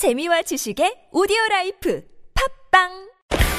재미와 지식의 오디오 라이프. 팟빵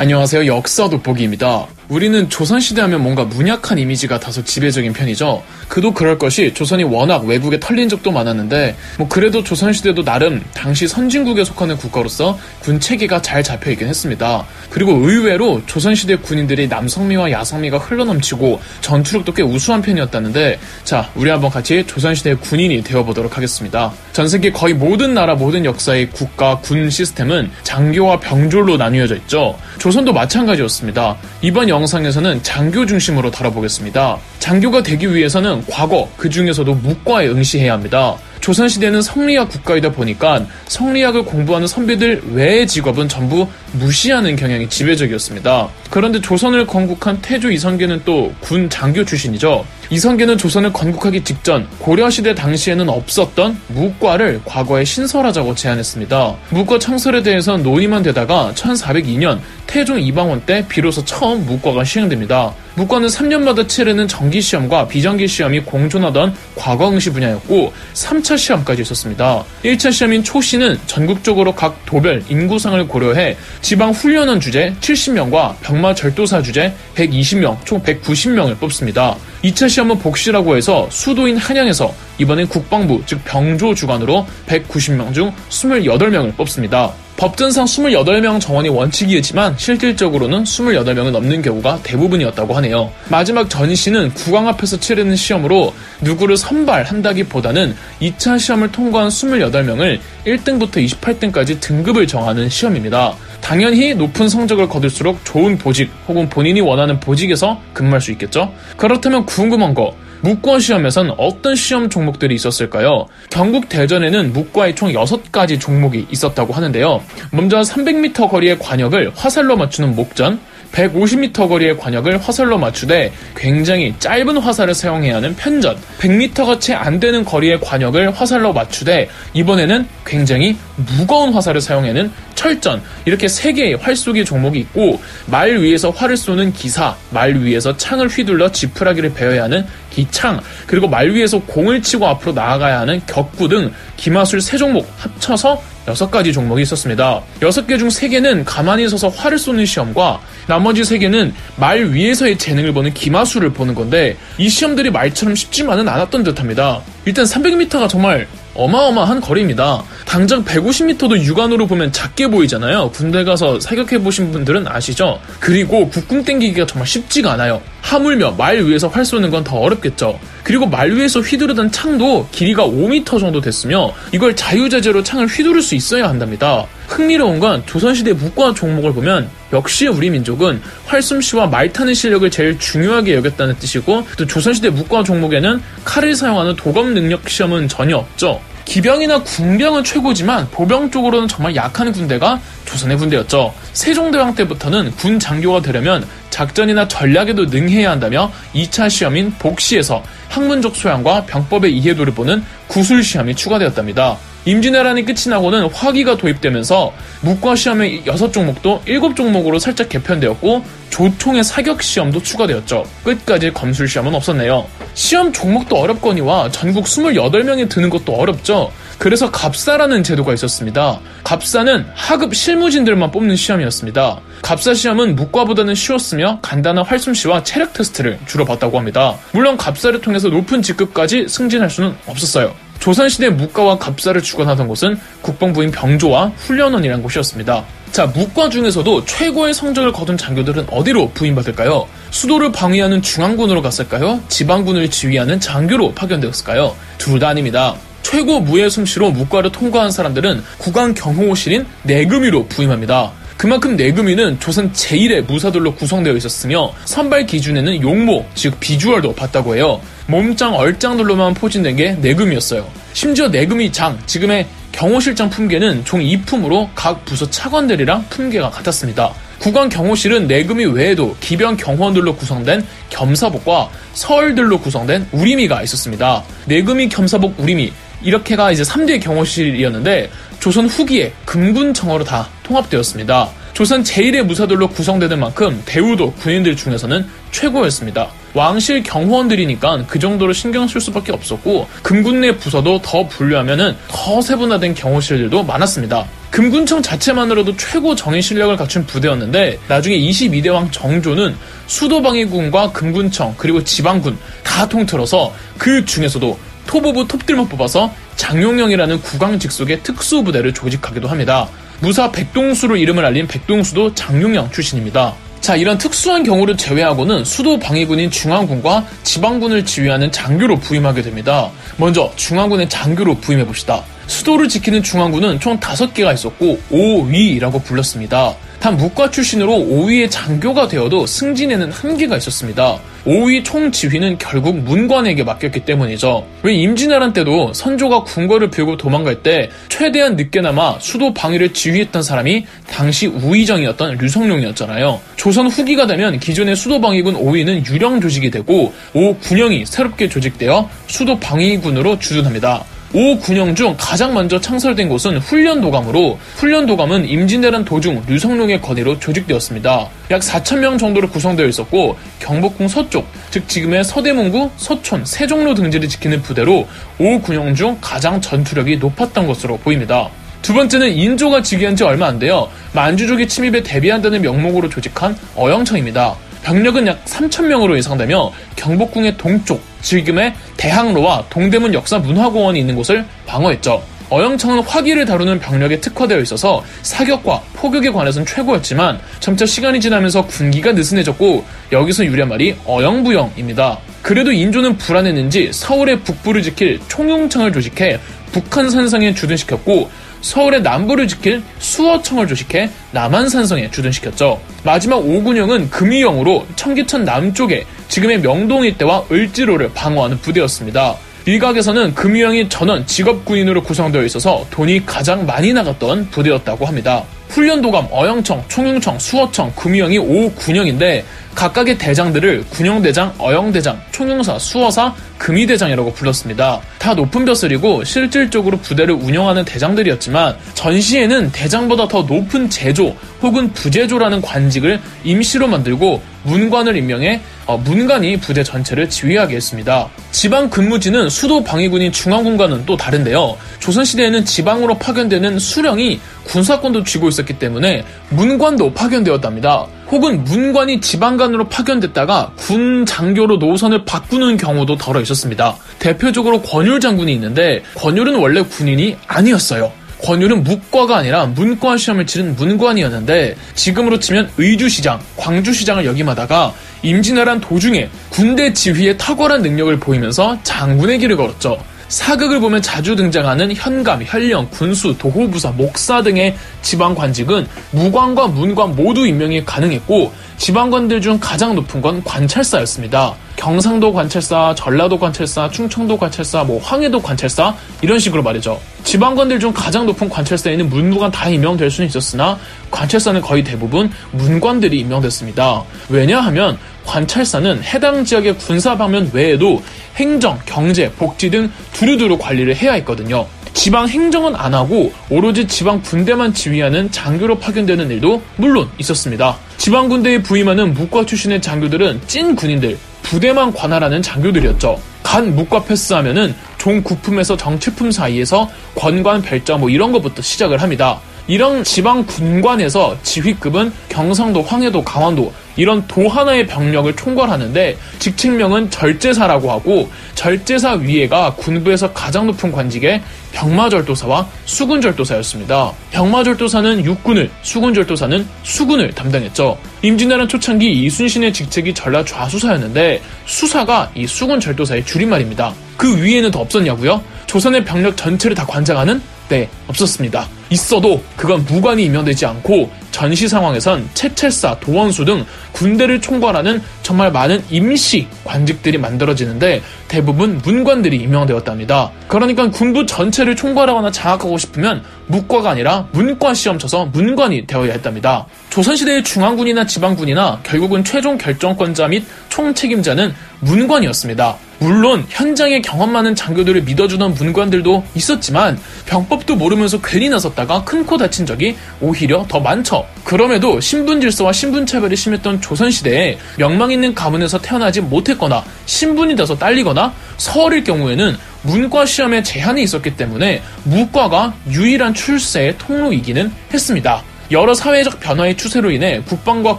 안녕하세요. 역사 돋보기입니다. 우리는 조선시대 하면 뭔가 문약한 이미지가 다소 지배적인 편이죠. 그도 그럴 것이 조선이 워낙 외국에 털린 적도 많았는데, 뭐 그래도 조선시대도 나름 당시 선진국에 속하는 국가로서 군 체계가 잘 잡혀 있긴 했습니다. 그리고 의외로 조선시대 군인들이 남성미와 야성미가 흘러넘치고 전투력도 꽤 우수한 편이었다는데, 자, 우리 한번 같이 조선시대 군인이 되어보도록 하겠습니다. 전 세계 거의 모든 나라 모든 역사의 국가 군 시스템은 장교와 병졸로 나뉘어져 있죠. 조선도 마찬가지였습니다. 이번 영상에서는 장교 중심으로 다뤄보겠습니다. 장교가 되기 위해서는 과거 그 중에서도 무과에 응시해야 합니다. 조선시대는 성리학 국가이다 보니까 성리학을 공부하는 선비들 외의 직업은 전부 무시하는 경향이 지배적이었습니다. 그런데 조선을 건국한 태조 이성계는 또 군 장교 출신이죠. 이성계는 조선을 건국하기 직전 고려시대 당시에는 없었던 무과를 과거에 신설하자고 제안했습니다. 무과 창설에 대해서 논의만 되다가 1402년 태종 이방원 때 비로소 처음 무과가 시행됩니다. 무과는 3년마다 치르는 정기시험과 비정기시험이 공존하던 과거응시 분야였고 3차 시험까지 있었습니다. 1차 시험인 초시는 전국적으로 각 도별 인구상을 고려해 지방 훈련원 주제 70명과 병마 절도사 주제 120명, 총 190명을 뽑습니다. 2차 시험은 복시라고 해서 수도인 한양에서 이번엔 국방부, 즉 병조 주관으로 190명 중 28명을 뽑습니다. 법전상 28명 정원이 원칙이었지만 실질적으로는 28명은 넘는 경우가 대부분이었다고 하네요. 마지막 전시는 국왕 앞에서 치르는 시험으로 누구를 선발한다기보다는 2차 시험을 통과한 28명을 1등부터 28등까지 등급을 정하는 시험입니다. 당연히 높은 성적을 거둘수록 좋은 보직 혹은 본인이 원하는 보직에서 근무할 수 있겠죠? 그렇다면 궁금한 거 무과 시험에선 어떤 시험 종목들이 있었을까요? 경국 대전에는 무과의 총 6가지 종목이 있었다고 하는데요. 먼저 300m 거리의 관역을 화살로 맞추는 목전, 150m 거리의 관역을 화살로 맞추되 굉장히 짧은 화살을 사용해야 하는 편전, 100m가 채 안 되는 거리의 관역을 화살로 맞추되 이번에는 굉장히 무거운 화살을 사용하는 철전 이렇게 세 개의 활 쏘기 종목이 있고 말 위에서 활을 쏘는 기사, 말 위에서 창을 휘둘러 지푸라기를 베어야 하는 기창, 그리고 말 위에서 공을 치고 앞으로 나아가야 하는 격구 등 기마술 세 종목 합쳐서 여섯 가지 종목이 있었습니다. 여섯 개중세 개는 가만히 서서 활을 쏘는 시험과 나머지 세 개는 말 위에서의 재능을 보는 기마술을 보는 건데 이 시험들이 말처럼 쉽지만은 않았던 듯합니다. 일단 300m가 정말 어마어마한 거리입니다. 당장 150m도 육안으로 보면 작게 보이잖아요. 군대 가서 사격해 보신 분들은 아시죠? 그리고 국궁 땡기기가 정말 쉽지가 않아요. 하물며 말 위에서 활 쏘는 건 더 어렵겠죠. 그리고 말 위에서 휘두르던 창도 길이가 5m 정도 됐으며 이걸 자유자재로 창을 휘두를 수 있어야 한답니다. 흥미로운 건 조선시대 무과 종목을 보면 역시 우리 민족은 활솜씨와 말 타는 실력을 제일 중요하게 여겼다는 뜻이고 또 조선시대 무과 종목에는 칼을 사용하는 도검 능력 시험은 전혀 없죠. 기병이나 군병은 최고지만 보병 쪽으로는 정말 약한 군대가 조선의 군대였죠. 세종대왕 때부터는 군 장교가 되려면 작전이나 전략에도 능해야 한다며 2차 시험인 복시에서 학문적 소양과 병법의 이해도를 보는 구술 시험이 추가되었답니다. 임진왜란이 끝이 나고는 화기가 도입되면서 무과 시험의 6 종목도 7 종목으로 살짝 개편되었고 조총의 사격 시험도 추가되었죠. 끝까지 검술 시험은 없었네요. 시험 종목도 어렵거니와 전국 28명이 드는 것도 어렵죠. 그래서 갑사라는 제도가 있었습니다. 갑사는 하급 실무진들만 뽑는 시험이었습니다. 갑사 시험은 무과보다는 쉬웠으며 간단한 활솜씨와 체력 테스트를 주로 봤다고 합니다. 물론 갑사를 통해서 높은 직급까지 승진할 수는 없었어요. 조선시대 무과와 갑사를 주관하던 곳은 국방부인 병조와 훈련원이라는 곳이었습니다. 자, 무과 중에서도 최고의 성적을 거둔 장교들은 어디로 부임받을까요? 수도를 방위하는 중앙군으로 갔을까요? 지방군을 지휘하는 장교로 파견되었을까요? 둘 다 아닙니다. 최고 무예 솜씨로 무과를 통과한 사람들은 국왕 경호실인 내금위로 부임합니다. 그만큼 내금위는 조선 제1의 무사들로 구성되어 있었으며 선발 기준에는 용모, 즉 비주얼도 봤다고 해요. 몸짱, 얼짱들로만 포진된 게 내금이었어요. 심지어 내금이 장, 지금의 경호실장 품계는 총 2품으로 각 부서 차관들이랑 품계가 같았습니다. 국왕 경호실은 내금이 외에도 기병 경호원들로 구성된 겸사복과 서얼들로 구성된 우리미가 있었습니다. 내금이 겸사복 우리미 이렇게가 이제 3대 경호실이었는데 조선 후기에 금군청으로 다 통합되었습니다. 조선 제1의 무사들로 구성되는 만큼 대우도 군인들 중에서는 최고였습니다. 왕실 경호원들이니까 그 정도로 신경 쓸 수밖에 없었고 금군 내 부서도 더 분류하면은 더 세분화된 경호실들도 많았습니다. 금군청 자체만으로도 최고 정예 실력을 갖춘 부대였는데 나중에 22대 왕 정조는 수도방위군과 금군청 그리고 지방군 다 통틀어서 그 중에서도 top of top들만 뽑아서 장용영이라는 국왕 직속의 특수부대를 조직하기도 합니다. 무사 백동수로 이름을 알린 백동수도 장용영 출신입니다. 자, 이런 특수한 경우를 제외하고는 수도 방위군인 중앙군과 지방군을 지휘하는 장교로 부임하게 됩니다. 먼저 중앙군의 장교로 부임해 봅시다. 수도를 지키는 중앙군은 총 5개가 있었고 5위라고 불렀습니다. 단 무과 출신으로 5위의 장교가 되어도 승진에는 한계가 있었습니다. 5위 총지휘는 결국 문관에게 맡겼기 때문이죠. 왜 임진왜란 때도 선조가 궁궐을 비우고 도망갈 때 최대한 늦게나마 수도 방위를 지휘했던 사람이 당시 우의정이었던 류성룡이었잖아요. 조선 후기가 되면 기존의 수도 방위군 5위는 유령 조직이 되고 5군영이 새롭게 조직되어 수도 방위군으로 주둔합니다. 5군영 중 가장 먼저 창설된 곳은 훈련도감으로 훈련도감은 임진왜란 도중 류성룡의 건의로 조직되었습니다. 약 4천명 정도로 구성되어 있었고 경복궁 서쪽, 즉 지금의 서대문구, 서촌, 세종로 등지를 지키는 부대로 5군영 중 가장 전투력이 높았던 것으로 보입니다. 두 번째는 인조가 즉위한 지 얼마 안 돼요. 만주족의 침입에 대비한다는 명목으로 조직한 어영청입니다. 병력은 약 3,000명으로 예상되며 경복궁의 동쪽, 지금의 대학로와 동대문 역사 문화공원이 있는 곳을 방어했죠. 어영청은 화기를 다루는 병력에 특화되어 있어서 사격과 포격에 관해서는 최고였지만 점차 시간이 지나면서 군기가 느슨해졌고 여기서 유래한 말이 어영부영입니다. 그래도 인조는 불안했는지 서울의 북부를 지킬 총용청을 조직해 북한 산성에 주둔시켰고 서울의 남부를 지킬 수어청을 조직해 남한산성에 주둔시켰죠. 마지막 오군영은 금이영으로 청계천 남쪽에 지금의 명동 일대와 을지로를 방어하는 부대였습니다. 일각에서는 금이영이 전원 직업 군인으로 구성되어 있어서 돈이 가장 많이 나갔던 부대였다고 합니다. 훈련도감, 어영청, 총용청, 수어청, 금이영이 5군영인데 각각의 대장들을 군용대장, 어영대장, 총용사, 수어사, 금이대장이라고 불렀습니다. 다 높은 벼슬이고 실질적으로 부대를 운영하는 대장들이었지만 전시에는 대장보다 더 높은 제조 혹은 부제조라는 관직을 임시로 만들고 문관을 임명해 어, 문관이 부대 전체를 지휘하게 했습니다. 지방 근무지는 수도 방위군인 중앙군과는 또 다른데요. 조선시대에는 지방으로 파견되는 수령이 군사권도 쥐고 있었기 때문에 문관도 파견되었답니다. 혹은 문관이 지방관으로 파견됐다가 군 장교로 노선을 바꾸는 경우도 덜어 있었습니다. 대표적으로 권율 장군이 있는데 권율은 원래 군인이 아니었어요. 권율은 묵과가 아니라 문과 시험을 치른 문관이었는데 지금으로 치면 의주시장, 광주시장을 역임하다가 임진왜란 도중에 군대 지휘에 탁월한 능력을 보이면서 장군의 길을 걸었죠. 사극을 보면 자주 등장하는 현감, 현령, 군수, 도호부사, 목사 등의 지방 관직은 무관과 문관 모두 임명이 가능했고 지방관들 중 가장 높은 건 관찰사였습니다. 경상도 관찰사, 전라도 관찰사, 충청도 관찰사, 뭐 황해도 관찰사 이런 식으로 말이죠. 지방관들 중 가장 높은 관찰사에는 문무관 다 임명될 수는 있었으나 관찰사는 거의 대부분 문관들이 임명됐습니다. 왜냐하면 관찰사는 해당 지역의 군사 방면 외에도 행정, 경제, 복지 등 두루두루 관리를 해야 했거든요. 지방 행정은 안 하고 오로지 지방 군대만 지휘하는 장교로 파견되는 일도 물론 있었습니다. 지방 군대에 부임하는 무과 출신의 장교들은 찐 군인들, 부대만 관할하는 장교들이었죠. 간 무과 패스하면은 종 구품에서 정체품 사이에서 권관 별자 뭐 이런 것부터 시작을 합니다. 이런 지방 군관에서 지휘급은 경상도, 황해도, 강원도 이런 도 하나의 병력을 총괄하는데 직책명은 절제사라고 하고 절제사 위에가 군부에서 가장 높은 관직의 병마절도사와 수군절도사였습니다. 병마절도사는 육군을, 수군절도사는 수군을 담당했죠. 임진왜란 초창기 이순신의 직책이 전라 좌수사였는데 수사가 이 수군절도사의 줄임말입니다. 그 위에는 더 없었냐고요? 조선의 병력 전체를 다 관장하는 네, 없었습니다. 있어도 그건 무관이 임명되지 않고 전시 상황에선 채채사, 도원수 등 군대를 총괄하는 정말 많은 임시 관직들이 만들어지는데 대부분 문관들이 임명되었답니다. 그러니까 군부 전체를 총괄하거나 장악하고 싶으면 무과가 아니라 문과 시험 쳐서 문관이 되어야 했답니다. 조선시대의 중앙군이나 지방군이나 결국은 최종 결정권자 및 총책임자는 문관이었습니다. 물론 현장에 경험 많은 장교들을 믿어주던 문관들도 있었지만 병법도 모르면서 괜히 나섰다가 큰 코 다친 적이 오히려 더 많죠. 그럼에도 신분 질서와 신분 차별이 심했던 조선시대에 명망 있는 가문에서 태어나지 못했거나 신분이 돼서 딸리거나 서얼일 경우에는 문과 시험에 제한이 있었기 때문에 무과가 유일한 출세의 통로이기는 했습니다. 여러 사회적 변화의 추세로 인해 국방과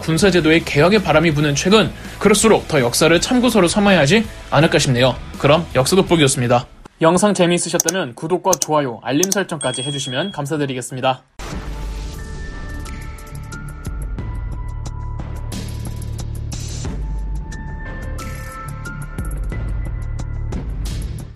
군사제도의 개혁의 바람이 부는 최근 그럴수록 더 역사를 참고서로 삼아야 하지 않을까 싶네요. 그럼 역사 돋보기였습니다. 영상 재미있으셨다면 구독과 좋아요, 알림 설정까지 해주시면 감사드리겠습니다.